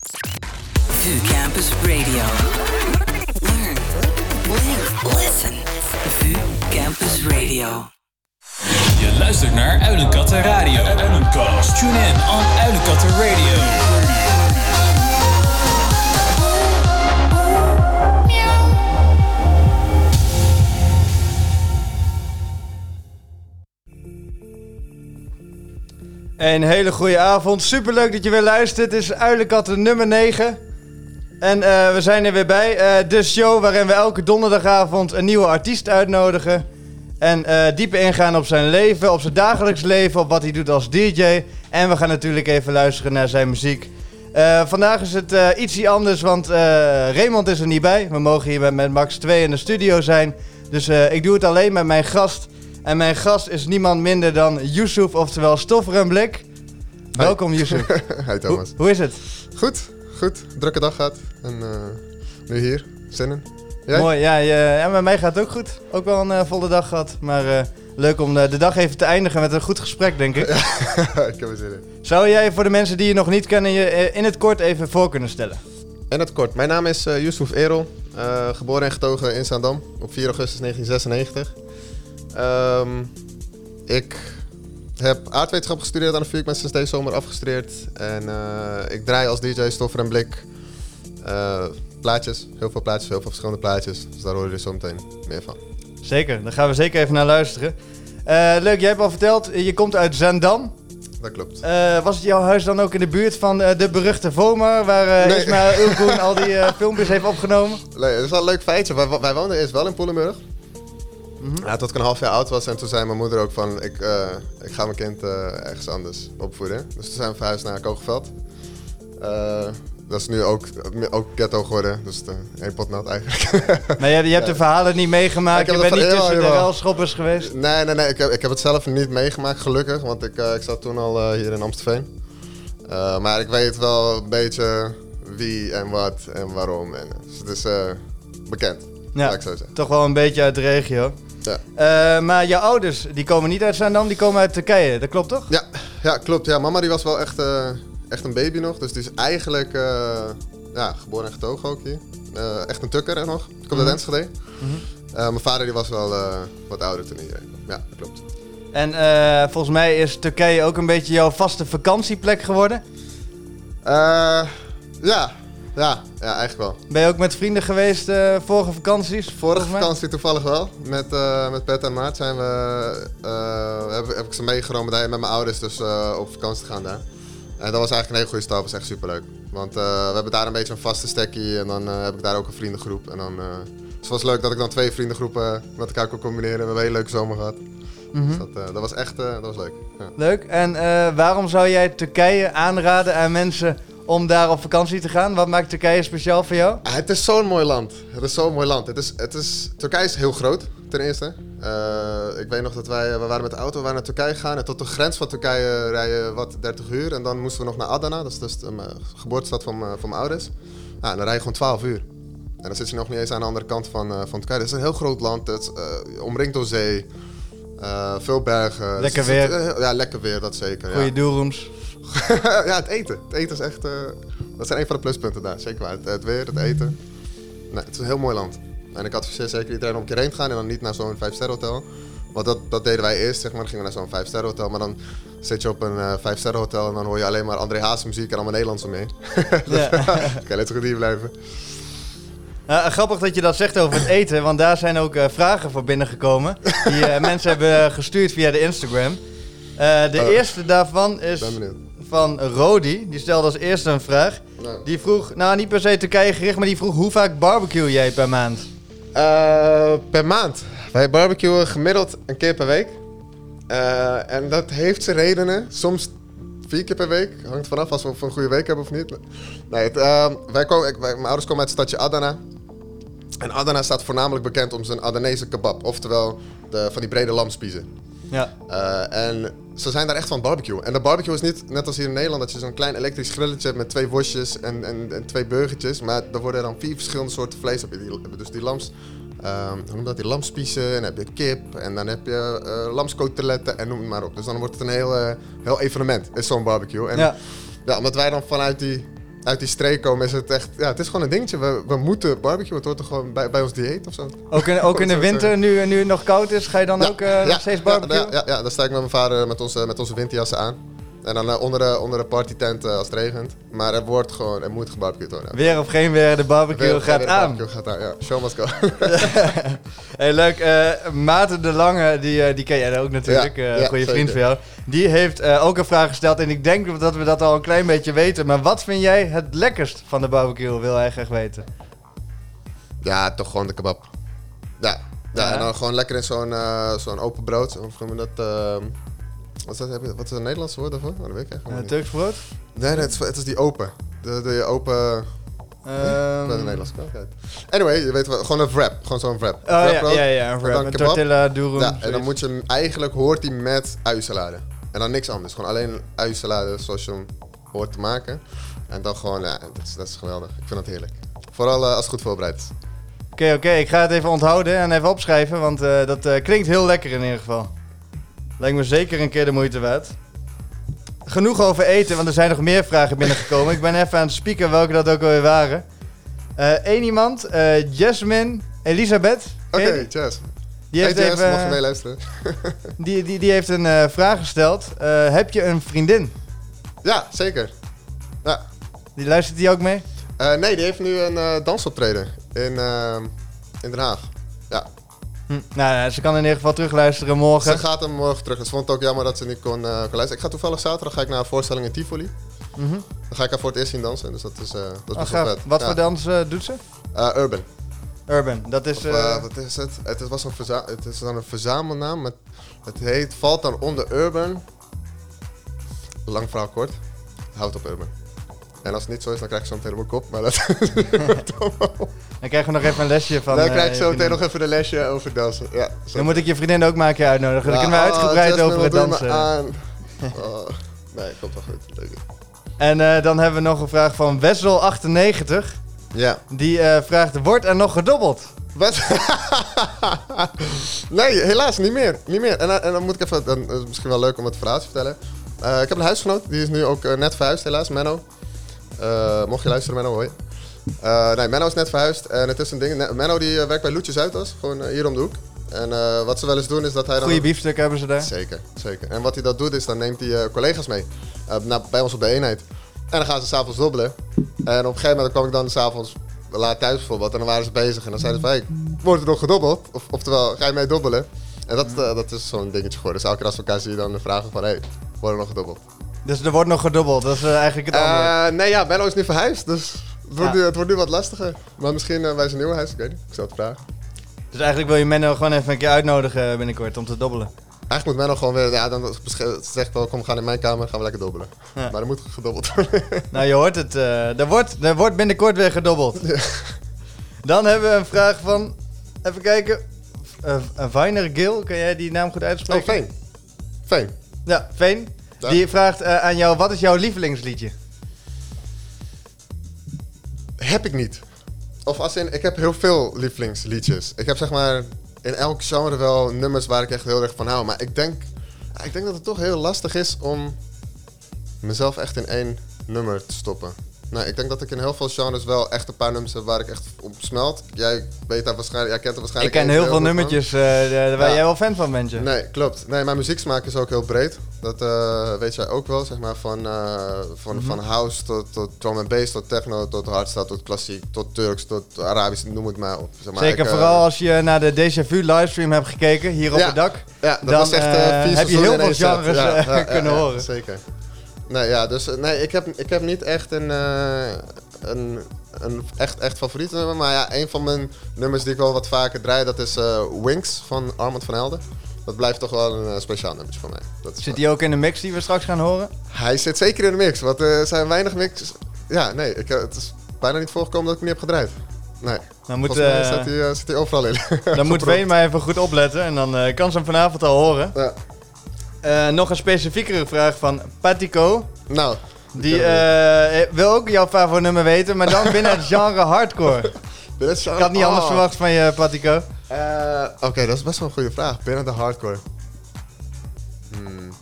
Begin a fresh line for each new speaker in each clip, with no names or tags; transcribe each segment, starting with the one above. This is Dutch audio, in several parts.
VU Campus Radio. Learn, live, listen. VU Campus Radio.
Je luistert naar Uilenkatten Radio. Uilenkast. Tune in on Uilenkatten Radio.
Een hele goede avond. Superleuk dat je weer luistert. Het is Uilenkatten nummer 9. En eh, we zijn er weer bij. Eh, de show waarin we elke donderdagavond een nieuwe artiest uitnodigen. En eh, dieper ingaan op zijn leven, op zijn dagelijks leven, op wat hij doet als DJ. En we gaan natuurlijk even luisteren naar zijn muziek. Vandaag is het ietsie anders, want Raymond is er niet bij. We mogen hier met, met Max 2 in de studio zijn. Dus ik doe het alleen met mijn gast. En mijn gast is niemand minder dan Yusuf, oftewel Stoffer en Blik. Welkom Yusuf.
Hi Thomas.
hoe is het?
Goed, goed. Drukke dag gehad. En eh, nu hier. Zin in. Jij?
Mooi, ja, je, ja, met mij gaat het ook goed. Ook wel een eh, volle dag gehad. Maar eh, leuk om eh, de dag even te eindigen met een goed gesprek, denk ik.
ik heb er zin in.
Zou jij voor de mensen die je nog niet kennen, je in het kort even voor kunnen stellen?
En het kort. Mijn naam is Yusuf Erol. geboren en getogen in Zaandam op 4 augustus 1996. Ehm, ik heb aardwetenschap gestudeerd aan de VU. Ik ben sinds deze zomer afgestudeerd. En eh, ik draai als DJ Stoffer en Blik eh, plaatjes. Heel veel plaatjes, heel veel verschillende plaatjes. Dus daar hoor je er zo meteen meer van.
Zeker, daar gaan we zeker even naar luisteren. Eh, leuk, jij hebt al verteld, je komt uit Zandam.
Dat klopt.
Was het jouw huis dan ook in de buurt van de beruchte Voma, waar
Nee.
Ismaël Ulkoen al die filmpjes heeft opgenomen?
Nee, dat is wel een leuk feitje. Wij, wij woonden eerst wel in Poelenburg.
Mhm.
Ja, tot ik een half jaar oud was en toen zei mijn moeder ook van ik, eh, ik ga mijn kind eh, ergens anders opvoeden. Dus toen zijn we verhuisd naar Kogelveld. Eh, dat is nu ook, ook ghetto geworden, dus één pot nat eigenlijk.
Maar je, je hebt de verhalen niet meegemaakt,
heb
je bent niet tussen de ruilschoppers geweest.
nee, nee, nee, ik heb, ik heb het zelf niet meegemaakt gelukkig, want ik, ik zat toen al hier in Amstelveen. Maar ik weet wel een beetje wie en wat en waarom. En, dus het is bekend,
Ja.
ik zo zeggen.
Toch wel een beetje uit de regio.
Ja.
Eh, maar jouw ouders, die komen niet uit Zandam, die komen uit Turkije. Dat klopt toch?
Ja, ja, klopt. Ja, mama die was wel echt, eh, echt een baby nog. Dus die is eigenlijk eh, ja, geboren en getogen ook hier. Echt een tukker er nog. Ik kom uit
Mhm.
Enschede.
Mhm.
Mijn vader die was wel wat ouder toen hij... ja, dat klopt.
En volgens mij is Turkije ook een beetje jouw vaste vakantieplek geworden.
Ja, ja, ja, eigenlijk wel.
Ben je ook met vrienden geweest eh, vorige vakanties?
Vorige vakantie toevallig wel. Met, eh, met Pet en Maart zijn we, eh, heb, heb ik ze meegenomen daar met mijn ouders dus op vakantie te gaan daar. En dat was eigenlijk een hele goede stap, was echt superleuk. Want we hebben daar een beetje een vaste stekkie en dan heb ik daar ook een vriendengroep. En dan, dus het was leuk dat ik dan twee vriendengroepen met elkaar kon combineren. We hebben een hele leuke zomer gehad.
Mhm.
Dus dat, dat was echt dat was leuk. Ja.
Leuk. En waarom zou jij Turkije aanraden aan mensen om daar op vakantie te gaan? Wat maakt Turkije speciaal voor jou?
Ah, het is zo'n mooi land. Het is zo'n mooi land. Het is, het is, Turkije is heel groot, ten eerste. Eh, ik weet nog dat wij, we waren met de auto we waren naar Turkije gegaan. En tot de grens van Turkije rijden wat 30 uur. En dan moesten we nog naar Adana, dat is dus de eh, geboortestad van, mijn- van mijn ouders. Nou, en dan rij je gewoon 12 uur. En dan zit je nog niet eens aan de andere kant van, eh, van Turkije. Het is een heel groot land, het is eh, omringd door zee. eh, veel bergen.
Lekker
het-
weer.
eh, ja, lekker weer, dat zeker. ja.
Goeie doelrooms.
ja, het eten. Het eten is echt. eh, dat zijn een van de pluspunten daar. Zeker waar. Het, het weer, het eten. Nee, het is een heel mooi land. En ik adviseer zeker iedereen om een keer heen te gaan en dan niet naar zo'n 5-ster hotel. Want dat, dat deden wij eerst, zeg maar. Dan gingen we naar zo'n 5-ster hotel. Maar dan zit je op een eh 5-ster hotel en dan hoor je alleen maar André Haas muziek en allemaal Nederlands omheen.
Ja.
Oké, let zo goed hier blijven.
Eh, grappig dat je dat zegt over het eten, want daar zijn ook vragen voor binnengekomen. Die mensen hebben gestuurd via de Instagram. De
Oh.
eerste daarvan is
Ben benieuwd.
Van Rodi. Die stelde als eerste een vraag.
Nou.
Die vroeg, nou niet per se Turkije gericht, maar die vroeg hoe vaak barbecue jij per maand?
Eh, per maand. Wij barbecuen gemiddeld een keer per week. Eh, en dat heeft zijn redenen. Soms vier keer per week. Hangt vanaf als we een goede week hebben of niet. Nee, het, ehm, wij komen, wij- mijn ouders komen uit het stadje Adana. En Adana staat voornamelijk bekend om zijn Adanese kebab. Oftewel de, van die brede lamspiezen.
Ja.
Eh, en ze zijn daar echt van barbecue. En de barbecue is niet net als hier in Nederland dat je zo'n klein elektrisch grilletje hebt met twee worstjes en, en, en twee burgertjes. Maar er worden dan vier verschillende soorten vlees op. Die- Dus die lams, hoe noem dat, die lamspiezen, en dan heb je kip en dan heb je lamskoteletten en noem het maar op. Dus dan wordt het een heel, eh, heel evenement, is zo'n barbecue. En
ja.
ja, omdat wij dan vanuit die uit die streek komen, is het echt... Ja, het is gewoon een dingetje. We, we moeten barbecue. Het hoort er gewoon bij, bij ons dieet of zo.
Ook in, ook in de winter, nu, nu het nog koud is, ga je dan ook eh, nog steeds barbecue?
Ja, ja, ja, dan sta ik met mijn vader met onze, met onze winterjassen aan. En dan eh, onder, de, onder de partytent eh, als het regent. Maar er wordt gewoon, er moet gebarbecued worden.
Weer of geen weer, de barbecue
Weer-
gaat
weer de
aan.
barbecue gaat aan, ja. Show must go.
Hey, leuk. eh Maarten de Lange, die, die ken jij ook natuurlijk.
Ja, ja,
goede vriend van jou. Die heeft ook een vraag gesteld. En ik denk dat we dat al een klein beetje weten. Maar wat vind jij het lekkerst van de barbecue? Wil hij graag weten.
ja, toch gewoon de kebab. Ja, ja, en dan gewoon lekker in zo'n zo'n open brood. Of noem je dat... ehm, wat, is dat, heb je, wat is het Nederlandse woord daarvoor? Oh, dat weet ik echt
Eh. Turks brood?
Nee, nee, het is, het is die open. De, de open...
Ehm,
Ik ben een Nederlands. Anyway, je weet wel, gewoon een wrap. Gewoon zo'n wrap.
Oh ja,
Wrapbrood.
ja, ja, een
En
wrap.
dan
Een
kebab.
tortilla, durum.
Ja, en dan moet je hem, eigenlijk hoort hij met uiensalade. En dan niks anders. Gewoon alleen uiensalade zoals je hem hoort te maken. En dan gewoon, ja, dat is, dat is geweldig. Ik vind dat heerlijk. Vooral eh, als het goed voorbereid is.
Oké, oké. Ik ga het even onthouden en even opschrijven. Want eh, dat klinkt heel lekker in ieder geval. Lijkt me zeker een keer de moeite waard. Genoeg over eten, want er zijn nog meer vragen binnengekomen. ik ben even aan het spieken welke dat ook alweer waren. Eén iemand, eh, Jasmine Elisabeth.
Oké,
je die?
Jazz.
Die
Hey
heeft, even,
mag je meeluisteren?
die, die, die heeft een eh, vraag gesteld. Eh, heb je een vriendin?
ja, zeker. Ja.
Die luistert die ook mee?
Eh, nee, die heeft nu een eh, dansoptreden in, eh, in Den Haag.
Hm. Nou, ze kan in ieder geval terugluisteren morgen.
ze gaat hem morgen terug. Ze vond het ook jammer dat ze niet kon, eh, kon luisteren. Ik ga toevallig zaterdag ga ik naar een voorstelling in Tivoli.
Mhm.
Dan ga ik haar voor het eerst zien dansen, dus dat is, eh dat is
Oh,
vet.
Wat
Ja.
voor dans eh, doet ze?
Urban.
Urban. Dat is...
Of, wat is het? Het was een, verza- het is dan een verzamelnaam. Met, het heet, valt dan onder Urban. Lang verhaal kort. Houd op Urban. En als het niet zo is, dan krijg ik zo meteen op mijn kop. Maar dat
dan krijgen we nog even een lesje van...
dan
eh,
krijg ik
je
zo meteen nog even een lesje over dansen. Ja, zo.
Dan moet ik je vriendin ook keer uitnodigen. Dan
Ja,
kunnen we
oh,
uitgebreid over het dansen.
aan? Oh, nee, komt wel goed. Leuk.
En eh, dan hebben we nog een vraag van Wessel98.
Ja.
Die eh, vraagt, wordt er nog gedobbeld?
Wat? nee, helaas niet meer. Niet meer. En, dan- en dan moet ik even, dan is het misschien wel leuk om het verhaal te vertellen. Eh, ik heb een huisgenoot, die is nu ook eh, net verhuisd helaas, Menno. Eh, mocht je luisteren, Menno, hoi. Eh, nee, Menno is net verhuisd en het is een ding. Menno die eh, werkt bij Loetje Zuidas, gewoon hier om de hoek. En wat ze wel eens doen is dat hij dan...
Goede biefstuk hebben ze daar.
Zeker, zeker. En wat hij dat doet is, dan neemt hij collega's mee. naar, bij ons op de eenheid. En dan gaan ze s'avonds dobbelen. En op een gegeven moment kwam ik dan s'avonds laat thuis bijvoorbeeld. En dan waren ze bezig. En dan zeiden ze van, hey, wordt er nog gedobbeld? Of, oftewel, ga je mee dobbelen? En dat, dat is zo'n dingetje geworden. Dus elke keer als we elkaar zien, dan vragen van, hey, wordt er nog gedobbeld?
Dus er wordt nog gedobbeld. Dat is eh, eigenlijk het antwoord.
Eh, nee, ja, Bello is nu verhuisd. Dus het wordt,
Ja.
nu, het wordt nu wat lastiger. Maar misschien eh, bij zijn nieuwe huis, ik weet niet. Ik zou het vragen.
Dus eigenlijk wil je Menno gewoon even een keer uitnodigen binnenkort om te dobbelen.
Eigenlijk moet Menno gewoon weer, ja, dan zegt wel, kom, we gaan in mijn kamer, gaan we lekker dobbelen.
Ja.
Maar er moet gedobbeld worden.
Nou, je hoort het. eh, er, wordt, er wordt binnenkort weer gedobbeld. Dan hebben we een vraag van... Even kijken. Uh, Viner Gil, kan jij die naam goed
Oh,
uitspreken?
Veen. Veen.
Ja, Veen. Die vraagt eh, aan jou, wat is jouw lievelingsliedje?
Heb ik niet. Of als in, ik heb heel veel lievelingsliedjes. Ik heb zeg maar in elk genre wel nummers waar ik echt heel erg van hou. Maar ik denk, ik denk dat het toch heel lastig is om mezelf echt in één nummer te stoppen. Nou, ik denk dat ik in heel veel genres wel echt een paar nummers heb waar ik echt op smelt. Jij weet daar waarschijnlijk, jij kent er
Ik
waarschijnlijk
ken
één
heel
heel
veel nummertjes eh, waar
Ja.
jij wel fan van bent. je.
Nee, klopt. Nee, mijn muzieksmaak is ook heel breed. Dat eh, weet jij ook wel, zeg maar. Van, eh, van,
Mhm.
van house tot, tot drum and bass, tot techno, tot hardstyle, tot klassiek, tot Turks, tot Arabisch, noem het maar op. Zeg maar.
Zeker,
Ik,
vooral als je naar de Déjà Vu livestream hebt gekeken, hier op
Ja.
het dak.
Ja, dat
dan,
was echt
heb je heel veel genres,
Ja,
kunnen horen.
Zeker. Nee, ja, dus eh, nee, ik, heb, ik heb niet echt een, eh, een, een echt, echt favoriet nummer. Maar ja, een van mijn nummers die ik wel wat vaker draai, dat is Wings van Armand van Helden. Dat blijft toch wel een speciaal nummertje voor mij. Dat
Zit die ook in de mix die we straks gaan horen?
Hij zit zeker in de mix, want er zijn weinig mixes. Ja, nee, ik, het is bijna niet voorgekomen dat ik hem niet heb gedraaid. Nee,
Dan moet,
zit hij, hij overal in.
Dan moet Veen maar even goed opletten en dan kan ze hem vanavond al horen.
Ja.
Eh, nog een specifiekere vraag van Patico.
Nou,
Die
ik,
eh, wil ook jouw favoriete nummer weten, maar dan binnen het genre hardcore.
zo-
Ik had niet anders
oh.
verwacht van je, Patico.
Eh, Oké, dat is best wel een goede vraag. Binnen de hardcore. Hmm.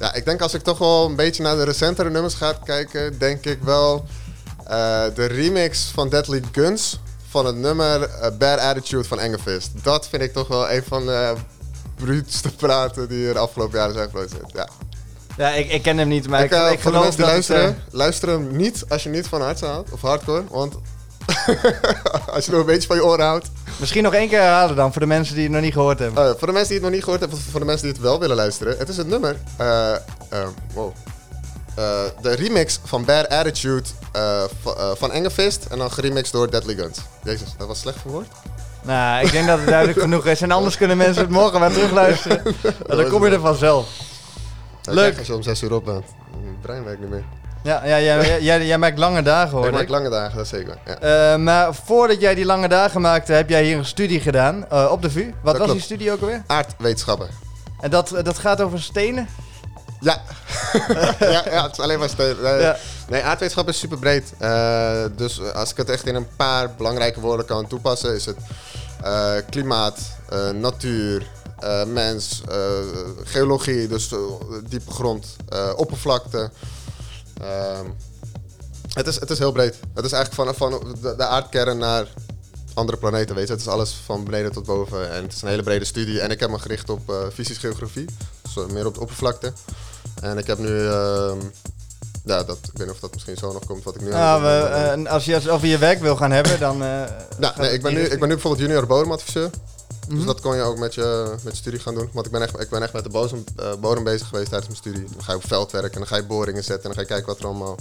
Ja, ik denk als ik toch wel een beetje naar de recentere nummers ga kijken, denk ik wel Eh, de remix van Deadly Guns van het nummer eh, Bad Attitude van Engefist. Dat vind ik toch wel een van de bruutste praten die er de afgelopen jaren zijn geproduceerd. Ja.
Ja, ik, ik ken hem niet, maar ik,
ik, de
geloof
mensen die
dat het,
luisteren,
eh,
luister hem niet als je niet van hard houdt of hardcore. Want als je nog een beetje van je oren houdt.
misschien nog één keer herhalen dan, voor de mensen die het nog niet gehoord hebben.
Eh, voor de mensen die het nog niet gehoord hebben, of voor de mensen die het wel willen luisteren. Het is het nummer. wow. De remix van Bad Attitude va- van Engefist. En dan geremixed door Deadly Guns. Jezus, dat was slecht verwoord.
Nou, ik denk dat het duidelijk genoeg is. En anders kunnen mensen het morgen maar terugluisteren. En dan kom je er vanzelf. Leuk.
je om 6 uur op bent. Mijn brein werkt niet meer.
Ja, ja, jij, jij, jij maakt lange dagen hoor.
ik maak lange dagen, dat zeker. Ja.
Eh, maar voordat jij die lange dagen maakte, heb jij hier een studie gedaan eh, op de VU. Wat was
klopt.
die studie ook alweer?
Aardwetenschappen.
En dat, eh, dat gaat over stenen?
Ja. ja, ja, het is alleen maar steun. Nee,
Ja.
nee, aardwetenschap is super breed. Dus als ik het echt in een paar belangrijke woorden kan toepassen, is het klimaat, eh, natuur, eh, mens, eh, geologie, dus eh, diepe grond, eh, oppervlakte. Ehm, het, is, het is heel breed. Het is eigenlijk van, van de, aardkern naar andere planeten, weet je. Het is alles van beneden tot boven. En het is een hele brede studie. En ik heb me gericht op eh fysisch geografie. Dus eh, meer op de oppervlakte. En ik heb nu... ehm, ja, dat, ik weet niet of dat misschien zo nog komt wat ik nu
Nou, we, eh, als je het over je werk wil gaan hebben, dan... eh,
Nou, nee, ik, ben nu, ik ben nu bijvoorbeeld junior bodemadviseur.
Mhm.
Dus dat kon je ook met je, met je studie gaan doen. Want ik ben echt, ik ben echt met de bodem, bodem bezig geweest tijdens mijn studie. Dan ga je op veld werken en dan ga je boringen zetten. En dan ga je kijken wat er allemaal,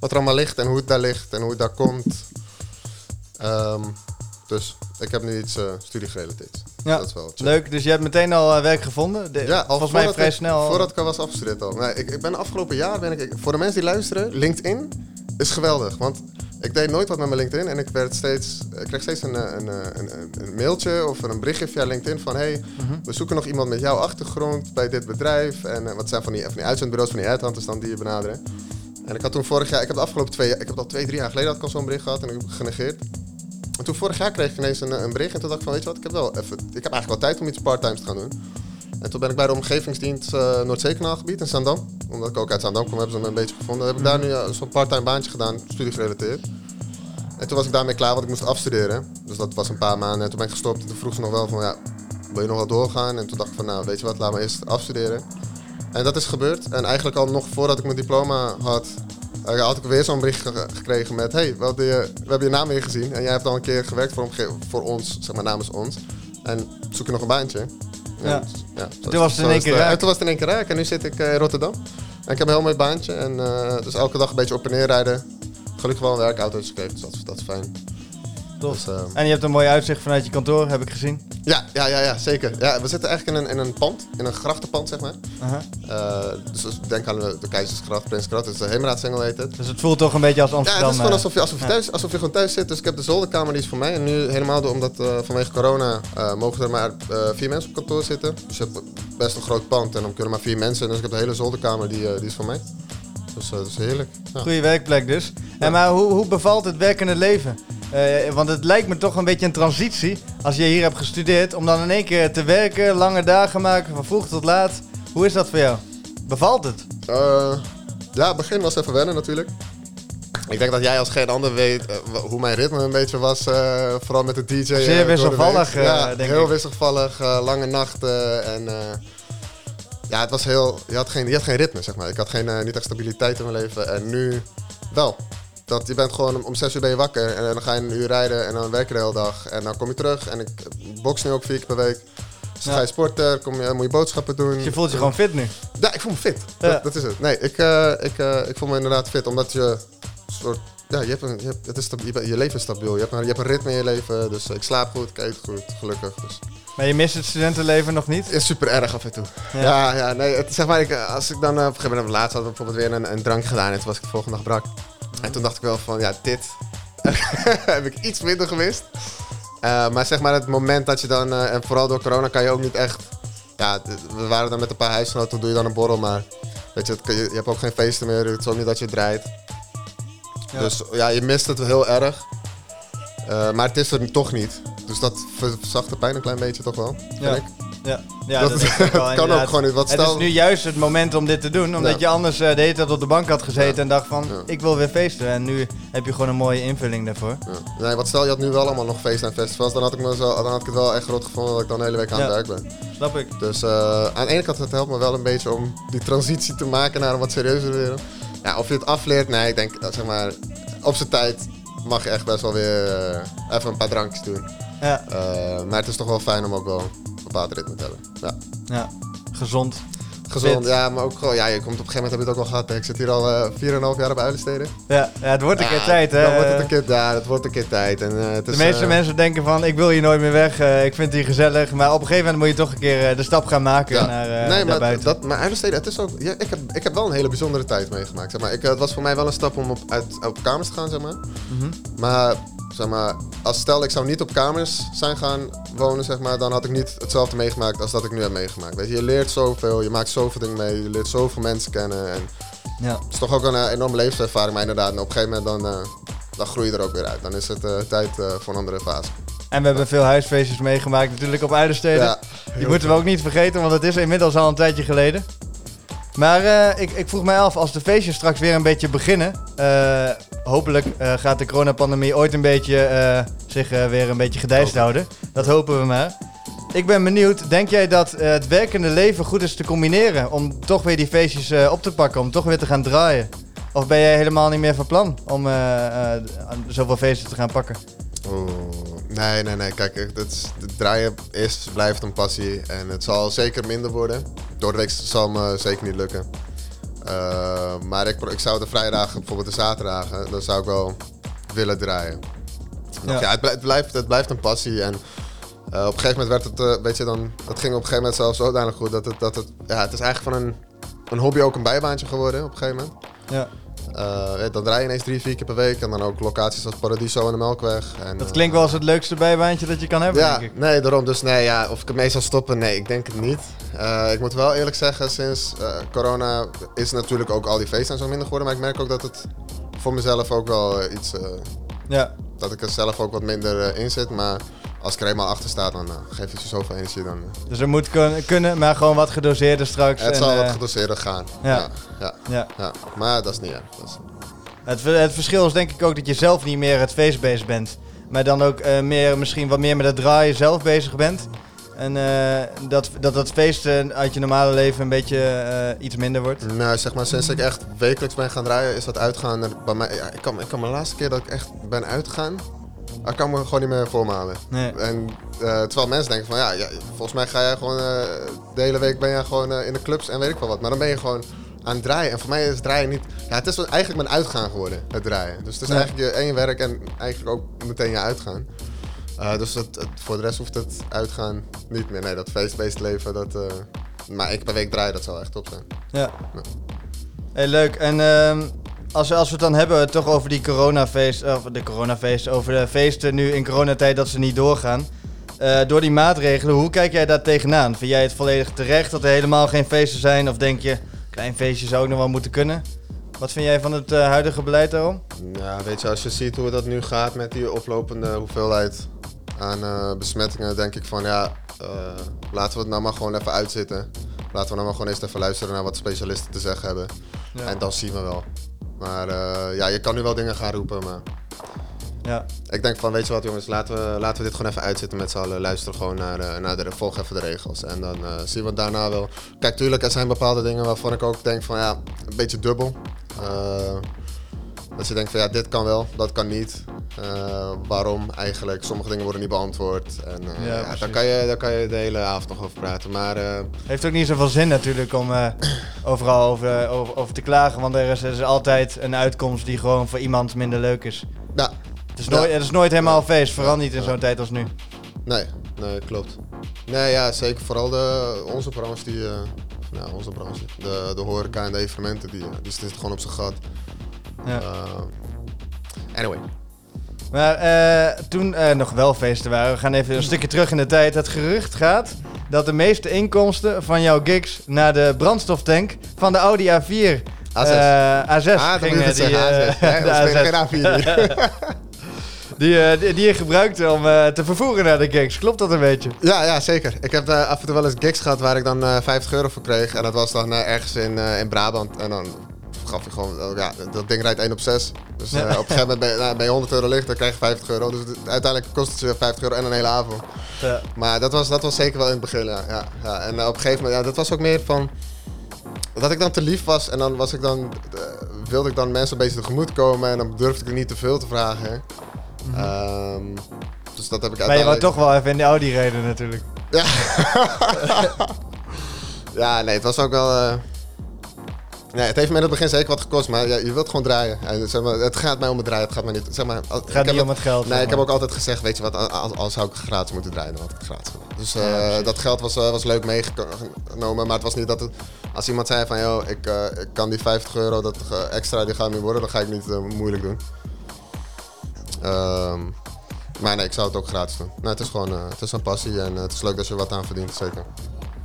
wat er allemaal ligt en hoe het daar ligt en hoe het daar komt. Ehm, dus ik heb nu iets eh studiegerelateerd.
Ja,
dat is wel chill.
Leuk, dus je hebt meteen al eh, werk gevonden? De-
Ja, al
volgens mij vrij
ik,
snel. al.
Voordat ik al was afgestudeerd al. Nee, ik, ik ben afgelopen jaar, ben ik, voor de mensen die luisteren, LinkedIn is geweldig. Want ik deed nooit wat met mijn LinkedIn en ik, werd steeds, ik kreeg steeds een, eh, een, een, een, mailtje of een berichtje via LinkedIn van hey,
Mhm.
we zoeken nog iemand met jouw achtergrond bij dit bedrijf. En wat zijn van die, van die uitzendbureaus, van die headhunters dan die je benaderen. En ik had toen vorig jaar, ik heb de afgelopen twee jaar, ik heb dat twee, drie jaar geleden had ik al zo'n bericht gehad en ik heb het genegeerd. En toen vorig jaar kreeg ik ineens een, een bericht en toen dacht ik van weet je wat, ik heb wel even, ik heb eigenlijk wel tijd om iets parttimes te gaan doen. En toen ben ik bij de omgevingsdienst uh, Noordzeekanaalgebied in Zandam. Omdat ik ook uit Zandam kom, hebben ze me een beetje gevonden. Heb ik daar nu uh, zo'n parttime baantje gedaan, studiegerelateerd. En toen was ik daarmee klaar, want ik moest afstuderen. Dus dat was een paar maanden. En toen ben ik gestopt. En toen vroeg ze nog wel van, ja, wil je nog wel doorgaan? En toen dacht ik van, nou, weet je wat, laat me eerst afstuderen. En dat is gebeurd. En eigenlijk al nog voordat ik mijn diploma had, uh, had ik weer zo'n bericht ge gekregen met... Hey, we, je, we hebben je naam hier gezien. En jij hebt al een keer gewerkt voor, voor ons, zeg maar namens ons. En zoek je nog een baantje?
Ja.
ja zo-
Toen was het in één keer
eh,
raak.
En toen was het in één keer raak. En nu zit ik eh, in Rotterdam. En ik heb een heel mooi baantje. En eh, dus elke dag een beetje op en neer rijden. Gelukkig wel een werkauto dus dat is fijn.
Tof. En je hebt een mooi uitzicht vanuit je kantoor, heb ik gezien.
ja, ja, ja, ja, zeker. Ja, we zitten eigenlijk in een, in een pand, in een grachtenpand, zeg maar. Eh, dus denk aan de, de Keizersgracht, Prinsgracht, dus de Heemraadsingel heet het.
Dus het voelt toch een beetje als
Ja,
Amsterdam.
het is gewoon
eh,
alsof je, alsof, je
ja.
thuis, alsof je gewoon thuis zit. Dus ik heb de zolderkamer, die is voor mij. En nu helemaal door, omdat eh, vanwege corona mogen er maar vier mensen op kantoor zitten. Dus je hebt best een groot pand en dan kunnen maar vier mensen. Dus ik heb de hele zolderkamer, die, die is van mij. Dus dat is heerlijk. Ja.
Goede werkplek dus. En maar hoe, hoe bevalt het werkende leven? Eh, want het lijkt me toch een beetje een transitie als je hier hebt gestudeerd om dan in één keer te werken, lange dagen maken, van vroeg tot laat. Hoe is dat voor jou? Bevalt het?
Eh, ja, het begin was even wennen natuurlijk. Ik denk dat jij als geen ander weet hoe mijn ritme een beetje was. vooral met de DJ. de
wisselvallig,
week. ja,
denk
heel
ik.
wisselvallig. lange nachten. En ja, het was heel... Je had, geen, je had geen ritme, zeg maar. Ik had geen, eh, niet echt stabiliteit in mijn leven. En nu wel. Dat, je bent gewoon om zes uur ben je wakker. En dan ga je een uur rijden. En dan werk je de hele dag. En dan kom je terug. En ik box nu ook vier keer per week. Dus
Ja.
ga je sporten. Kom je, moet je boodschappen doen.
Dus je voelt je gewoon fit nu.
Ja, ik voel me fit.
Ja.
Dat, dat is het. Nee, ik, eh, ik, eh, ik voel me inderdaad fit, omdat je soort... Ja, je, hebt een, je, hebt, het is je, je leven is stabiel. Je hebt, een, je hebt een ritme in je leven. Dus eh, ik slaap goed, ik eet goed, gelukkig. Dus
Maar je mist het studentenleven nog niet?
het is super erg af en toe.
Ja.
Ja, ja, nee. Het, zeg maar, ik, eh, als ik dan eh, op een gegeven moment laatst hadden we bijvoorbeeld weer een, een drankje gedaan. En toen was ik de volgende dag brak. En toen dacht ik wel van, ja, dit heb ik iets minder gemist. Eh, maar zeg maar het moment dat je dan, en vooral door corona kan je ook niet echt... Ja, we waren dan met een paar huisgenoten, toen doe je dan een borrel, maar weet je, het je, je hebt ook geen feesten meer, het is ook niet dat je draait.
Ja.
Dus ja, je mist het wel heel erg. Maar het is er toch niet. Dus dat verzacht de pijn een klein beetje toch wel,
Ja.
ik.
Ja, ja
Dat
dat,
is-
is ook wel
kan ook gewoon niet,
Het
stel-
is nu juist het moment om dit te doen, omdat
Ja.
je anders eh, de hele tijd op de bank had gezeten
Ja.
en dacht van,
Ja.
ik wil weer feesten. En nu heb je gewoon een mooie invulling daarvoor.
Ja. Nee, wat stel je had nu wel allemaal nog feesten en festivals, dan had ik, me zo, dan had ik het wel echt rot gevonden dat ik dan de hele week aan het werk ben.
Snap ik.
Dus eh, aan de ene kant, het helpt me wel een beetje om die transitie te maken naar een wat serieuzere wereld. Ja, of je het afleert, nee, ik denk, eh, zeg maar, op zijn tijd mag je echt best wel weer even een paar drankjes doen.
Ja,
Eh, maar het is toch wel fijn om ook wel een bepaald ritme te hebben. Ja.
ja. Gezond.
Gezond,
Fit.
ja, maar ook gewoon, ja, je komt op een gegeven moment heb je het ook al gehad. hè. Ik zit hier al eh 4,5 jaar op Uilensteden.
Ja, ja het wordt een
Ja,
keer tijd, hè.
Dan wordt het een keer, ja, het wordt een keer tijd. En, eh, het
De
is,
meeste mensen denken van, ik wil hier nooit meer weg, ik vind het hier gezellig. Maar op een gegeven moment moet je toch een keer de stap gaan maken
Ja.
naar,
nee, maar,
buiten.
dat, maar Uilensteden, het is ook... Ja, ik, heb, ik heb wel een hele bijzondere tijd meegemaakt. Zeg maar. ik, het was voor mij wel een stap om op, uit, op kamers te gaan, zeg maar.
Mhm.
Maar, zeg maar, als stel ik zou niet op kamers zijn gaan wonen, zeg maar, dan had ik niet hetzelfde meegemaakt als dat ik nu heb meegemaakt. Weet je, je leert zoveel, je maakt zoveel dingen mee, je leert zoveel mensen kennen. En
Ja.
het is toch ook een eh, enorme levenservaring, maar inderdaad, en op een gegeven moment dan, eh, dan groei je er ook weer uit. Dan is het eh, tijd voor een andere fase.
En we hebben veel huisfeestjes meegemaakt natuurlijk op Uilensteden.
Ja,
Die moeten we ook niet vergeten, want het is inmiddels al een tijdje geleden. Maar ik, ik vroeg mij af, als de feestjes straks weer een beetje beginnen... hopelijk eh, gaat de coronapandemie ooit een beetje eh, zich eh, weer een beetje gedijst houden. Dat hopen we maar. Ik ben benieuwd, denk jij dat het werkende leven goed is te combineren... om toch weer die feestjes op te pakken, om toch weer te gaan draaien? Of ben jij helemaal niet meer van plan om zoveel feesten te gaan pakken?
Oeh, nee, nee, nee. Kijk, het, het draaien is, blijft een passie. En het zal zeker minder worden. Door de week zal me zeker niet lukken. Eh, maar ik, zou de vrijdagen, bijvoorbeeld de zaterdagen, dan zou ik wel willen draaien.
Ja.
ja. het, blij- het blijft, het blijft een passie. En eh, op een gegeven moment werd het, eh, weet je, dan, het ging op een gegeven moment zelfs zodanig goed dat het, dat het, ja, het is eigenlijk van een, een hobby ook een bijbaantje geworden op een gegeven moment.
Ja.
Eh, dan draai je ineens drie, vier keer per week. En dan ook locaties als Paradiso en de Melkweg. En,
Dat klinkt wel als het leukste bijbaantje dat je kan hebben,
ja,
denk ik.
nee, daarom. Dus nee, ja, of ik ermee zal stoppen, nee, ik denk het niet. Eh, ik moet wel eerlijk zeggen, sinds eh, corona is natuurlijk ook al die feesten en zo minder geworden. Maar ik merk ook dat het voor mezelf ook wel iets...
Ja,
dat ik er zelf ook wat minder in zit. Maar als ik er eenmaal achter sta, dan eh, geeft het je zoveel energie. Dan, eh,
dus er moet kun- kunnen, maar gewoon wat gedoseerder straks.
het
en,
zal
eh,
wat gedoseerder gaan. ja.
Ja.
Ja. Maar dat is niet erg. Is-
Het, het verschil is denk ik ook dat je zelf niet meer het feestbeest bent. Maar dan ook eh, meer, misschien wat meer met het draaien zelf bezig bent. En eh, dat, dat dat feesten uit je normale leven een beetje eh, iets minder wordt.
Nou, zeg maar, sinds ik echt wekelijks ben gaan draaien, is dat uitgaan bij mij... Ja, ik kan, ik kan mijn laatste keer dat ik echt ben uitgegaan, ik kan me gewoon niet meer voormalen.
Nee.
En eh, terwijl mensen denken van, ja, ja, volgens mij ga jij gewoon eh, de hele week ben jij gewoon eh, in de clubs en weet ik wel wat. Maar dan ben je gewoon aan het draaien. En voor mij is draaien niet... Ja, het is eigenlijk mijn uitgaan geworden, het draaien. Dus het is eigenlijk je, en je werk en eigenlijk ook meteen je uitgaan. Dus het, het- voor de rest hoeft het uitgaan niet meer. Nee, dat feestbeest leven, dat... maar ik per week draaien, dat zou echt top zijn.
Ja.
Ja.
Hey, leuk. En ehm, als, we- als we het dan hebben toch over die coronafeest, of de coronafeest, over de feesten nu in coronatijd dat ze niet doorgaan. Eh, door die maatregelen, hoe kijk jij daar tegenaan? Vind jij het volledig terecht dat er helemaal geen feesten zijn? Of denk je, klein feestje zou ook nog wel moeten kunnen? Wat vind jij van het eh, huidige beleid daarom?
Ja, weet je, als je ziet hoe dat nu gaat met die oplopende hoeveelheid aan eh, besmettingen, denk ik van ja, laten we het nou maar gewoon even uitzitten. Laten we nou maar gewoon eerst even luisteren naar wat specialisten te zeggen hebben.
Ja.
En dan zien we wel. Maar eh, ja, je kan nu wel dingen gaan roepen, maar
Ja.
ik denk van weet je wat jongens, laten we, laten we dit gewoon even uitzitten met z'n allen. Luister gewoon naar, eh, naar de, volg even de regels. En dan eh, zien we het daarna wel. Kijk, tuurlijk, er zijn bepaalde dingen waarvan ik ook denk van ja, een beetje dubbel. Dat je denkt van ja, dit kan wel, dat kan niet. Eh, waarom eigenlijk? Sommige dingen worden niet beantwoord. En eh,
Ja,
ja, daar, kan je, daar kan je de hele avond nog over praten. Maar eh,
Heeft ook niet zoveel zin natuurlijk om overal over, over, over te klagen. Want er is, er is altijd een uitkomst die gewoon voor iemand minder leuk is.
ja,
Het is, nooit, het is nooit helemaal feest, vooral niet in zo'n tijd als nu.
nee, nee, klopt. Nee, ja, zeker. Vooral de, onze branche, die, ja, onze branche. De, de horeca en de evenementen, die, die zitten gewoon op zijn gat.
Ja.
Anyway.
Maar eh, toen er nog wel feesten waren, we gaan even een stukje terug in de tijd. Het gerucht gaat dat de meeste inkomsten van jouw gigs naar de brandstoftank van de Audi A4
A6.
eh, A6
Ah,
gingen.
het
die,
zeggen.
eh,
A6. hè?
de
We spelen
A6.
geen A4 hier.
Die, eh, die, die je gebruikte om eh, te vervoeren naar de gigs. Klopt dat een beetje?
Ja, ja, zeker. Ik heb eh, af en toe wel eens gigs gehad waar ik dan eh 50 euro voor kreeg. En dat was dan eh, ergens in, eh, in Brabant. En dan gaf gewoon, eh, ja, dat ding rijdt 1 op 6. Dus eh, op een gegeven moment ben je, nou, ben je 100 euro licht, dan krijg je 50 euro. Dus het- uiteindelijk kost het je 50 euro en een hele avond.
Ja.
Maar dat was, dat was zeker wel in het begin, ja. ja, ja. En eh, op een gegeven moment, ja, dat was ook meer van... Dat ik dan te lief was en dan was ik dan... eh, wilde ik dan mensen een beetje tegemoet komen en dan durfde ik niet te veel te vragen. Ehm, dus dat heb ik
Mhm. Maar je wou
uiteindelijk...
toch wel even in de Audi rijden natuurlijk.
Ja. ja, nee, het was ook wel. Nee, het heeft me in het begin zeker wat gekost, maar ja, je wilt gewoon draaien. En, zeg maar, het gaat mij om het draaien, het gaat mij niet. Zeg maar, het
Het gaat niet om het geld.
Nee,
zeg
ik heb ook altijd gezegd, weet je wat, als, als zou ik gratis moeten draaien, dan had ik het gratis gedaan. Dus eh,
Ja,
dat geld was, eh, was leuk meegenomen, maar het was niet dat het... Als iemand zei van, joh, ik, eh, ik kan die 50 euro dat extra, die gaat niet worden, dan ga ik niet moeilijk doen. Ehm, maar nee, ik zou het ook gratis doen. Nee, het is gewoon, het is een passie en het is leuk dat je wat aan verdient, zeker.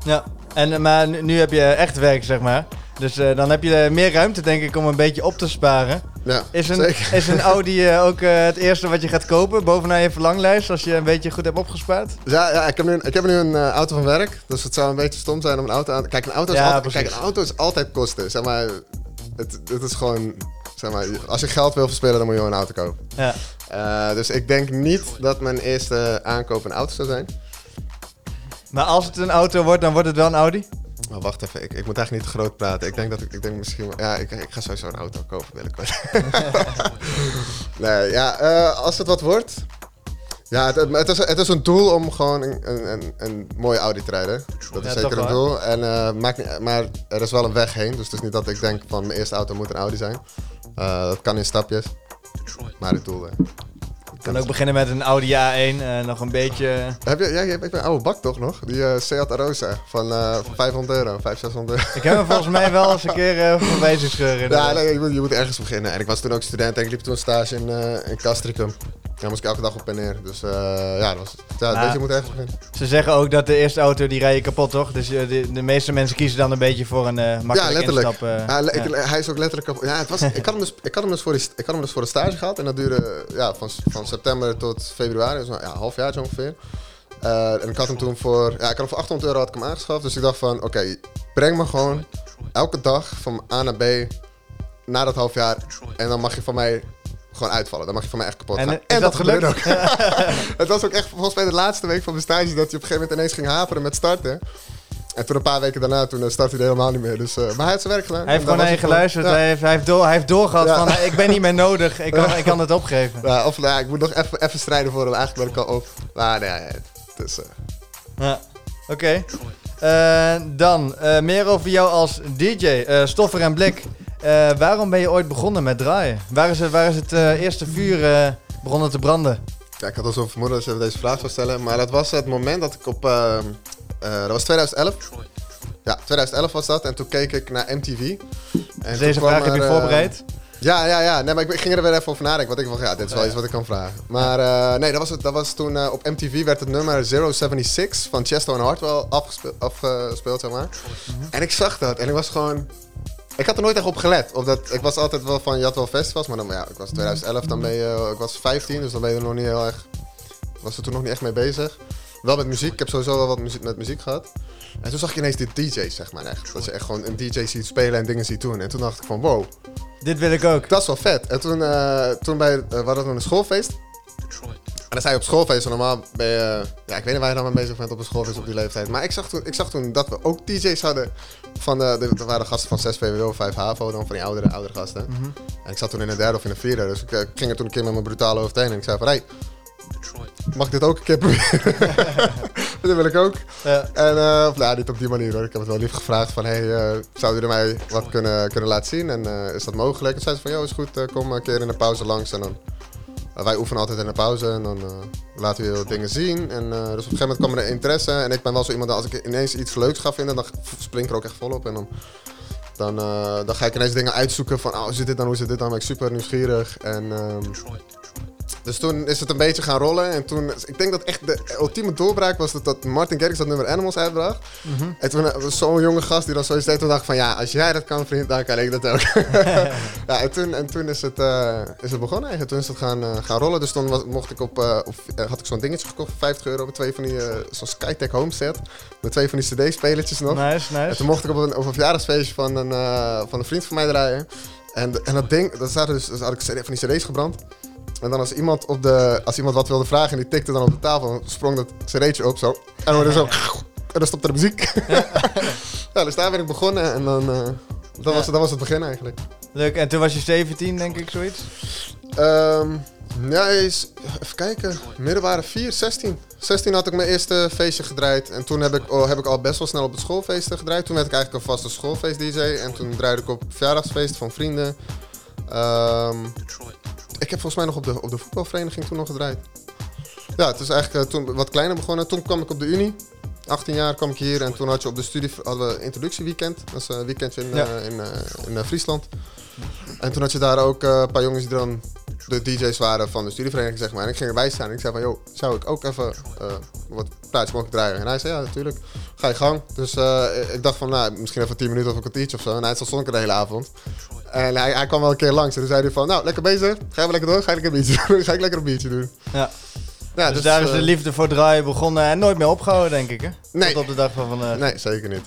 Ja, en, maar nu, nu heb je echt werk, zeg maar. Dus eh, dan heb je meer ruimte, denk ik, om een beetje op te sparen.
Ja,
Is een,
zeker.
is een Audi eh, ook eh, het eerste wat je gaat kopen, bovenaan je verlanglijst, als je een beetje goed hebt opgespaard?
Ja, ja ik, heb nu, ik heb nu een auto van werk, dus het zou een beetje stom zijn om een auto aan... Kijk, een auto is,
Ja,
altijd, kijk, een auto is altijd kosten. Zeg maar, het, het is gewoon... Zeg maar, als je geld wil verspillen, dan moet je gewoon een auto kopen.
Ja.
Dus ik denk niet dat mijn eerste aankoop een auto zou zijn.
Maar als het een auto wordt, dan wordt het wel een Audi?
Maar wacht even, ik, ik moet eigenlijk niet te groot praten. Ik denk dat ik, ik denk misschien... wel- Ja, ik, ik ga sowieso een auto kopen binnenkort. nee, ja, eh, als het wat wordt... Ja, het, het, is, het is een doel om gewoon een, een, een, mooie Audi te rijden. Dat is
Ja,
zeker een
wel.
doel. En, eh, maakt niet, maar er is wel een weg heen. Dus het is niet dat ik denk van mijn eerste auto moet een Audi zijn. Eh, dat kan in stapjes. Maar het doel...
Ik kan ook beginnen met een Audi A1, eh, nog een beetje...
Heb je, ja, je hebt een oude bak toch nog? Die eh Seat Arosa van, eh, van 500 euro, 500, 600 euro.
Ik heb hem volgens mij wel eens een keer eh zien scheuren.
Ja, nee, je, moet, je moet ergens beginnen. En ik was toen ook student en ik liep toen stage in, eh in Castricum. Daar moest ik elke dag op en neer. Dus eh, ja, dat was, ja je, moet ergens beginnen.
Ze zeggen ook dat de eerste auto, die rij je kapot, toch? Dus eh, de, de meeste mensen kiezen dan een beetje voor een eh makkelijk
ja, letterlijk.
instap. eh,
Ja, le-
ja.
ik- hij is ook letterlijk kapot. Ja, het was, ik, had hem dus, ik, had hem dus voor die, ik had hem dus voor de stage gehad. En dat duurde eh, ja, van, van september tot februari. Dus ja, een half jaar zo ongeveer. Eh, en ik had hem toen voor... Ja, ik had hem voor 800 euro had ik hem aangeschaft. Dus ik dacht van, oké, breng me gewoon elke dag van A naar B na dat half jaar. En dan mag je van mij gewoon uitvallen. Dan mag je van mij echt kapot
En,
gaan.
eh, is dat
gebeurde ook. het was ook echt volgens mij de laatste week van mijn stage dat je op een gegeven moment ineens ging haperen met starten. En toen een paar weken daarna, toen eh, startte hij helemaal niet meer. Dus, eh, maar hij heeft zijn werk gedaan.
Hij heeft gewoon naar je geluisterd. Hij, heeft, hij, heeft door, hij heeft doorgehad
Ja.
van, eh, ik ben niet meer nodig. Ik kan, ik kan het opgeven.
Ja. Of nou, ik moet nog even, even strijden voor hem. Eigenlijk ben ik al op. Maar nee, het is...
Ja, oké. Dan, meer over jou als DJ. Stoffer en Blik. Waarom ben je ooit begonnen met draaien? Waar is het, waar is het eerste vuur begonnen te branden?
Ja, ik had al zo'n vermoeden dat je deze vraag zou stellen. Maar dat was het moment dat ik op... eh, dat was 2011. Ja, 2011 was dat. En toen keek ik naar MTV. En
Dus deze vraag heb je
eh,
voorbereid?
Ja, ja, ja. Nee, maar ik, ik ging er weer even over nadenken. Want ik dacht, ja, dit is wel iets wat ik kan vragen. Maar eh, nee, dat was, het, dat was toen op MTV werd het nummer 076 van Chesto en Hartwell afgespeeld, afgespeeld, zeg maar. En ik zag dat en ik was gewoon... Ik had er nooit echt op gelet. Of dat, ik was altijd wel van, je had wel festivals, maar dan, ja, ik was 2011, dan ben je, ik was 15, dus dan ben je er nog niet heel erg... Was er toen nog niet echt mee bezig. Wel met muziek, ik heb sowieso wel wat muziek, met muziek gehad. En toen zag ik ineens die DJ's, zeg maar echt. Dat je echt gewoon een DJ ziet spelen en dingen ziet doen. En toen dacht ik van, wow,
Dit wil ik ook.
dat is wel vet. En toen, eh, toen bij, eh, we hadden een schoolfeest. En dan sta je op schoolfeest en normaal ben je... Ja, ik weet niet waar je dan mee bezig bent op een schoolfeest op die leeftijd. Maar ik zag toen, ik zag toen dat we ook DJ's hadden. Van de, de, er waren gasten van 6 VWO, 5 HAVO, dan van die oudere, oudere gasten. En ik zat toen in de derde of in de vierde. Dus ik eh, ging er toen een keer met mijn brutale hoofd heen. En ik zei van, hey, mag ik dit ook een keer proberen? dat wil ik ook.
Ja.
En, eh, of nou, niet op die manier hoor. Ik heb het wel lief gevraagd van, hey, eh, zou jullie mij wat kunnen, kunnen laten zien? En eh, is dat mogelijk? En zei ze van, joh, is goed, kom een keer in de pauze langs. En dan, wij oefenen altijd in de pauze en dan eh, laten we wat dingen zien. En eh, dus op een gegeven moment kwam er interesse. En ik ben wel zo iemand, dat als ik ineens iets leuks ga vinden, dan spring ik er ook echt volop. En dan, dan, eh, dan ga ik ineens dingen uitzoeken van, oh, hoe zit dit dan, hoe zit dit dan? Dan ben ik super nieuwsgierig. En ehm, dus toen is het een beetje gaan rollen. En toen, ik denk dat echt de ultieme doorbraak was dat, dat Martin Garrix dat nummer Animals uitbracht. En toen eh, was zo'n jonge gast die dan zoiets deed. Toen dacht van ja, als jij dat kan vriend, dan kan ik dat ook. ja, en toen, en toen is, het, eh, is het begonnen eigenlijk. Toen is het gaan, eh, gaan rollen. Dus toen was, mocht ik op, op, had ik zo'n dingetje gekocht voor 50 euro. Met twee van die, zo'n Skytech home set. Met twee van die cd-spelertjes nog.
Nice,
En
nice.
toen mocht ik op een, op een verjaardagsfeestje van een, van een vriend van mij draaien. En, en dat ding, dat zaten dus, had ik van die cd's gebrand. En dan als iemand, op de, als iemand wat wilde vragen en die tikte dan op de tafel, dan sprong dat cd'tje op zo. En dan zo... En dan stopte de muziek. ja, dus daar ben ik begonnen en dan... eh, dat, was, dat was het begin eigenlijk.
Leuk. En toen was je 17, denk ik, zoiets?
Ehm ja, is, even kijken. Middelbare 4, 16. 16 had ik mijn eerste feestje gedraaid. En toen heb ik, oh, heb ik al best wel snel op de schoolfeesten gedraaid. Toen werd ik eigenlijk een vaste schoolfeest-dj. En toen draaide ik op verjaardagsfeest van vrienden. Ehm, ik heb volgens mij nog op de, op de voetbalvereniging toen nog gedraaid. Ja, het is eigenlijk eh, toen wat kleiner begonnen. Toen kwam ik op de Unie. 18 jaar kwam ik hier en toen had je op de studie hadden we introductieweekend. Dat is een weekendje in,
Ja.
eh, in, eh, in Friesland. En toen had je daar ook een paar jongens die dan de DJ's waren van de studievereniging, zeg maar. En ik ging erbij staan en ik zei van, joh, zou ik ook even eh, wat plaatjes mogen draaien? En hij zei, ja, natuurlijk. Ga je gang. Dus eh, ik dacht van, nou, misschien even 10 minuten of een kwartiertje of zo. En hij stond zonker de hele avond. En hij, hij kwam wel een keer langs en toen zei hij van, nou, lekker bezig. Ga je wel lekker door? Ga ik lekker een biertje doen? Ga ik lekker een biertje doen?
Ja.
Ja,
dus, daar is
eh,
de liefde voor draaien begonnen en nooit meer opgehouden, denk ik, hè?
Nee.
Tot op de dag van vandaag.
Nee, zeker niet.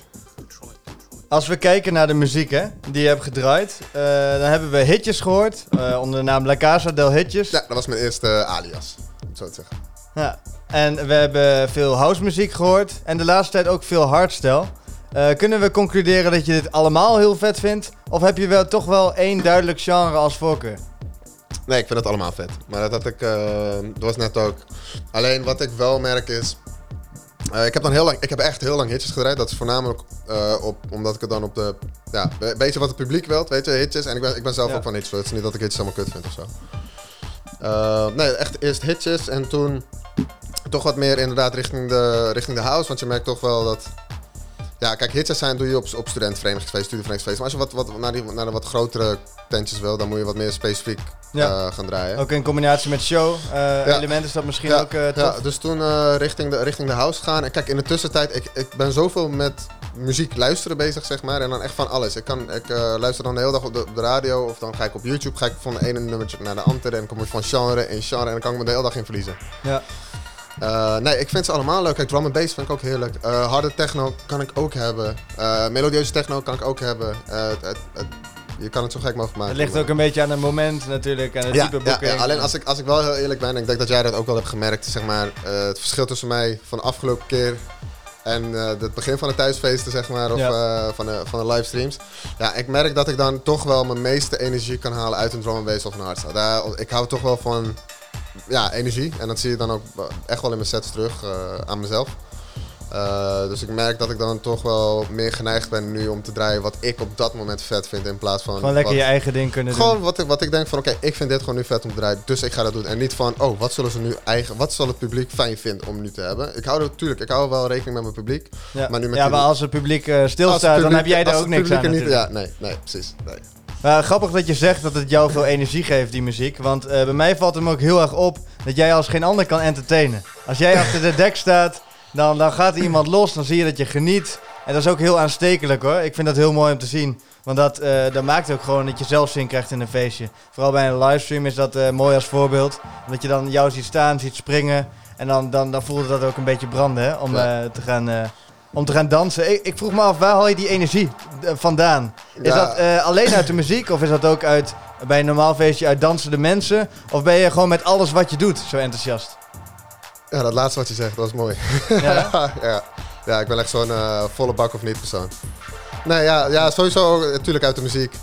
Als we kijken naar de muziek, hè, die je hebt gedraaid, eh, dan hebben we hitjes gehoord, eh, onder de naam La Casa del Hitjes.
Ja, dat was mijn eerste alias, om het zo te zeggen.
Ja. En we hebben veel house muziek gehoord en de laatste tijd ook veel hardstyle. Eh, kunnen we concluderen dat je dit allemaal heel vet vindt? Of heb je wel toch wel één duidelijk genre als voorkeur?
Nee, ik vind het allemaal vet. Maar dat had ik, eh, dat was net ook. Alleen wat ik wel merk is. Eh, ik heb dan heel lang, ik heb echt heel lang hitjes gedraaid. Dat is voornamelijk eh, op, omdat ik het dan op de, ja, we- weet je wat het publiek wilt, weet je, hitjes. En ik ben, ik ben zelf
Ja.
ook van hitjes, het is niet dat ik hitjes helemaal kut vind of zo. Eh, nee, echt eerst hitjes en toen toch wat meer inderdaad richting de, richting de house. Want je merkt toch wel dat, ja, kijk, hitjes zijn doe je op, op studentverenigingsfeest, studieverenigingsfeest. Maar als je wat, wat, naar, die, naar de wat grotere tentjes wil, dan moet je wat meer specifiek
Ja.
eh, gaan draaien.
Ook in combinatie met show eh,
Ja.
is dat misschien
ja,
ook tof.
ja, dus toen richting, de, richting de house gaan. En kijk, in de tussentijd, ik, ik ben zoveel met muziek luisteren bezig, zeg maar. En dan echt van alles. Ik, kan, ik luister dan de hele dag op de, op de radio. Of dan ga ik op YouTube, ga ik van de ene nummertje naar de andere. En dan kom ik van genre in genre. En dan kan ik me de hele dag in verliezen.
Ja.
Eh, nee, ik vind ze allemaal leuk. Kijk, drum and bass vind ik ook heerlijk. Eh, harde techno kan ik ook hebben. Eh, melodieuze techno kan ik ook hebben. Het, het, het- je kan het zo gek mogelijk maken.
Het ligt ook een beetje aan het moment natuurlijk en het
Ja,
type
ja,
boeking.
ja, alleen als ik, als ik wel heel eerlijk ben, en ik denk dat jij dat ook wel hebt gemerkt, zeg maar, het verschil tussen mij van de afgelopen keer en het begin van de thuisfeesten, zeg maar, of
Ja.
van, de, van de livestreams. Ja, ik merk dat ik dan toch wel mijn meeste energie kan halen uit een drum and bass of een hardstyle. Daar, ik hou toch wel van ja, energie en dat zie je dan ook echt wel in mijn sets terug eh, aan mezelf. Eh, dus ik merk dat ik dan toch wel meer geneigd ben nu om te draaien wat ik op dat moment vet vind in plaats van
Gewoon lekker
wat-
je eigen ding kunnen
gewoon
doen.
wat ik, wat ik denk van, oké, ik vind dit gewoon nu vet om te draaien, dus ik ga dat doen. En niet van, oh, wat zullen ze nu eigen, wat zal het publiek fijn vinden om nu te hebben? Ik hou er natuurlijk, ik hou wel rekening met mijn publiek.
Ja,
maar nu met
ja, maar als het publiek eh, stilstaat, dan heb jij daar
als
ook niks aan
niet. Ja, nee, nee, precies. Nee.
Maar grappig dat je zegt dat het jou veel energie geeft, die muziek. Want eh, bij mij valt hem ook heel erg op dat jij als geen ander kan entertainen. Als jij achter de dek staat, dan, dan gaat iemand los, dan zie je dat je geniet. En dat is ook heel aanstekelijk hoor. Ik vind dat heel mooi om te zien. Want dat, eh, dat maakt ook gewoon dat je zelfzin krijgt in een feestje. Vooral bij een livestream is dat eh, mooi als voorbeeld. Omdat je dan jou ziet staan, ziet springen. En dan, dan, dan voelde dat ook een beetje branden hè, om, eh, te gaan, eh, om te gaan dansen. Ik, ik vroeg me af, waar haal je die energie eh, vandaan? Is
Ja.
dat eh, alleen uit de muziek of is dat ook uit, bij een normaal feestje uit dansende mensen? Of ben je gewoon met alles wat je doet zo enthousiast?
Ja, dat laatste wat je zegt, dat was mooi.
Ja,
ja. ja, ik ben echt zo'n eh, volle bak of niet persoon. Nee, ja, ja sowieso natuurlijk uit de muziek.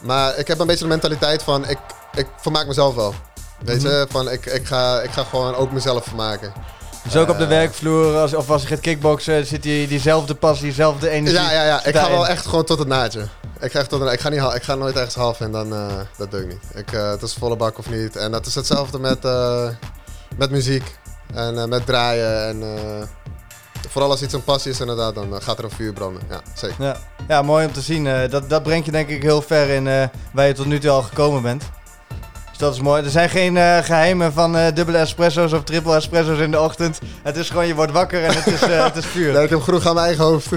Maar ik heb een beetje de mentaliteit van, ik, ik vermaak mezelf wel. Weet
Mhm.
je, van ik, ik, ga, ik ga gewoon ook mezelf vermaken.
Dus ook op de werkvloer, als, of als je gaat kickboksen, zit die, diezelfde passie, diezelfde energie.
Ja, ja, ja. Ik ga wel echt gewoon tot het naadje. Ik ga, echt tot een, ik ga, niet, ik ga nooit ergens half in, dan, eh, dat doe ik niet. Ik, eh, het is volle bak of niet. En dat is hetzelfde met, eh, met muziek en met draaien. En, vooral als iets een passie is inderdaad, dan gaat er een vuur branden. Ja, zeker.
Ja, ja mooi om te zien. dat, dat brengt je denk ik heel ver in waar je tot nu toe al gekomen bent. Dus dat is mooi. Er zijn geen eh, geheimen van eh, dubbele espresso's of triple espresso's in de ochtend. Het is gewoon, je wordt wakker en het is, eh, het is puur.
Nee, ik heb genoeg aan mijn eigen hoofd.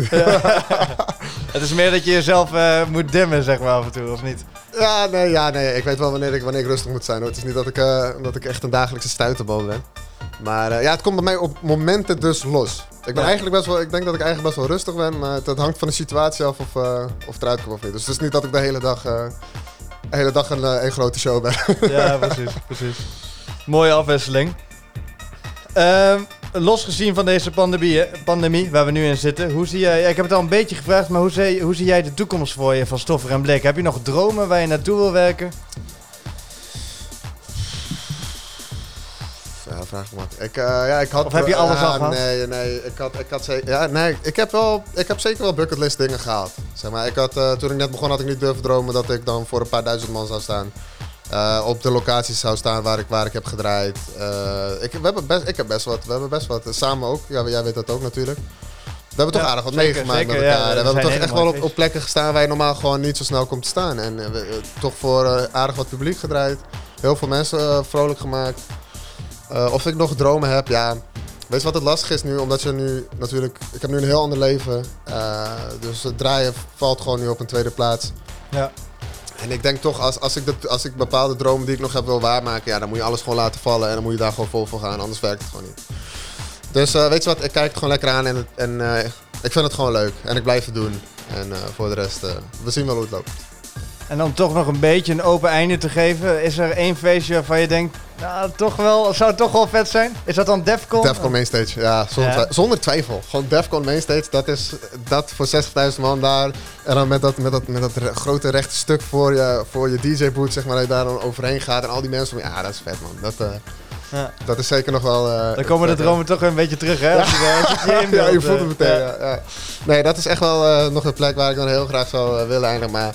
Het is meer dat je jezelf moet dimmen, zeg maar, af en toe, of niet?
Ja, nee, ja, nee. Ik weet wel wanneer ik, wanneer ik rustig moet zijn. Hoor. Het is niet dat ik, dat ik echt een dagelijkse stuiterbal ben. Maar ja, het komt bij mij op momenten dus los. Ik, ben
Ja.
eigenlijk best wel, ik denk dat ik eigenlijk best wel rustig ben. Maar het, het hangt van de situatie af of, eh, of het eruit komt of niet. Dus het is niet dat ik de hele dag, de hele dag een, eh, grote show ben.
Ja, precies, precies. Mooie afwisseling. Ehm, los gezien van deze pandemie, hè, pandemie waar we nu in zitten, hoe zie jij, ik heb het al een beetje gevraagd, maar hoe zie, hoe zie jij de toekomst voor je van Stoffer en Blik? Heb je nog dromen waar je naartoe wil werken?
Ja, vraag me wat. Ik, eh, ja, ik had,
Of heb je alles al gehad?
Nee, nee. Ik had, ik had zeker, ja, nee, ik heb wel, ik heb zeker wel bucketlist dingen gehaald. Zeg maar, ik had, eh, toen ik net begon had ik niet durven dromen dat ik dan voor een paar duizend man zou staan. Eh, op de locaties zou staan waar ik, waar ik heb gedraaid. Ik, we hebben best, ik heb best wat, we hebben best wat, samen ook. Ja, jij weet dat ook natuurlijk. We hebben toch
Ja,
aardig wat
zeker,
meegemaakt
zeker,
met elkaar. we hebben toch echt wel op, op plekken gestaan waar je normaal gewoon niet zo snel komt te staan. En we, toch voor aardig wat publiek gedraaid. Heel veel mensen vrolijk gemaakt. Eh, of ik nog dromen heb, ja. Weet je wat het lastig is nu? Omdat je nu natuurlijk... Ik heb nu een heel ander leven. eh, dus het draaien valt gewoon nu op een tweede plaats.
Ja.
En ik denk toch, als, als, ik dat, als ik bepaalde dromen die ik nog heb wil waarmaken... Ja, dan moet je alles gewoon laten vallen. En dan moet je daar gewoon vol voor gaan. Anders werkt het gewoon niet. Dus eh, weet je wat? Ik kijk het gewoon lekker aan. En, en ik vind het gewoon leuk. En ik blijf het doen. En voor de rest, we zien wel hoe het loopt.
En om toch nog een beetje een open einde te geven, is er één feestje waarvan je denkt, nou, toch wel, zou het toch wel vet zijn? Is dat dan Defcon?
Defcon Mainstage, ja, zonder,
Ja.
twi- zonder twijfel. Gewoon Defcon Mainstage, dat is dat voor 60.000 man daar. En dan met dat, met dat, met dat grote rechte stuk voor je, voor je DJ-boot, zeg maar, dat je daar dan overheen gaat. En al die mensen, ja, dat is vet man. Dat, eh,
Ja.
dat is zeker nog wel... eh,
Dan komen de
vet,
dromen toch weer een beetje terug, hè? Als je, eh, als je,
ja, je voelt
eh,
het meteen,
ja.
ja. ja. Nee, dat is echt wel eh, nog een plek waar ik dan heel graag zou eh, willen eindigen, maar...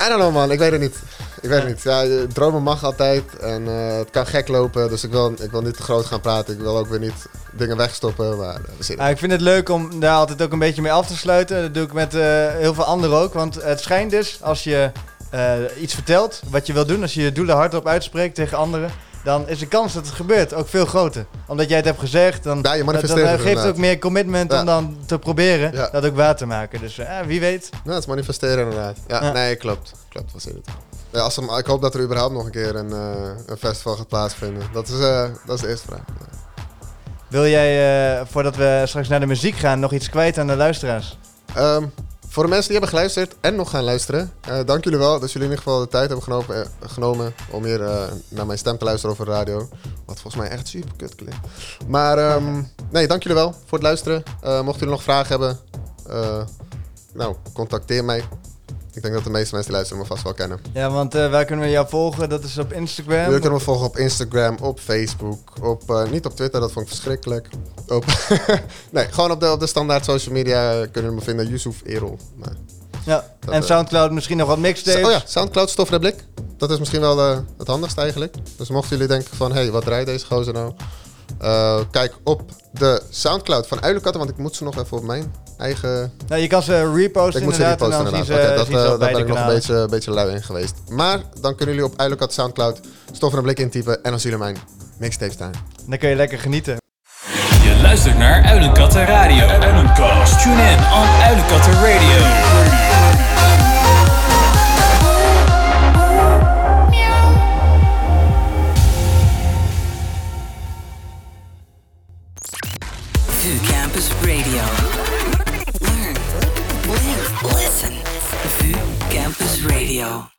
I don't know man, ik weet het niet. Ik weet het niet. Ja, je- dromen mag altijd en eh, het kan gek lopen, dus ik wil, ik wil niet te groot gaan praten. Ik wil ook weer niet dingen wegstoppen, maar eh.
Ah, ik vind het leuk om daar altijd ook een beetje mee af te sluiten. Dat doe ik met eh, heel veel anderen ook. Want het schijnt dus, als je eh, iets vertelt, wat je wil doen, als je je doelen hardop uitspreekt tegen anderen, dan is de kans dat het gebeurt ook veel groter. Omdat jij het hebt gezegd, dan,
Ja, je
dat, dan
manifesteert het
geeft het ook meer commitment
Ja.
om dan te proberen
Ja.
dat ook waar te maken. Dus eh, wie weet.
Ja, het is manifesteren inderdaad. Ja,
Ja.
nee, klopt. Klopt, wat zit het. Ja, als er, ik hoop dat er überhaupt nog een keer een, eh, een festival gaat plaatsvinden. Dat is, eh, dat is de eerste vraag.
Wil jij, eh, voordat we straks naar de muziek gaan, nog iets kwijt aan de luisteraars?
Ehm, voor de mensen die hebben geluisterd en nog gaan luisteren, eh, dank jullie wel dat jullie in ieder geval de tijd hebben genomen, eh, om hier eh, naar mijn stem te luisteren over de radio. Wat volgens mij echt super kut klinkt. Maar ehm, nee, dank jullie wel voor het luisteren. Mochten jullie nog vragen hebben, nou, contacteer mij. Ik denk dat de meeste mensen die luisteren me vast wel kennen.
Ja, want eh, waar kunnen we jou volgen? Dat is op Instagram.
Jullie kunnen me volgen op Instagram, op Facebook, op, eh, niet op Twitter, dat vond ik verschrikkelijk. Op, nee, gewoon op de, op de standaard social media kunnen we me vinden, Yusuf Erol.
Ja.
Dat,
En
eh,
Soundcloud misschien nog wat mixtapes.
Oh ja, Soundcloud Stof Blik. Dat is misschien wel het handigste eigenlijk. Dus mochten jullie denken van, hé, hey, wat draait deze gozer nou? Kijk op de Soundcloud van Uilenkatten, want ik moet ze nog even op mijn eigen...
Nou, je kan ze reposten
Ik moet ze
inderdaad
reposten
en dan
inderdaad.
zien ze,
Oké, dat, eh, daar ben ik nog een beetje, een beetje lui in geweest. Maar dan kunnen jullie op Uilenkatten Soundcloud Stof en Blik intypen en dan zien jullie mijn mixtape staan.
Dan kun je lekker genieten.
Je luistert naar Uilenkatten Radio. Uilenkast. Tune in on Uilenkatten Radio.
Campus Radio.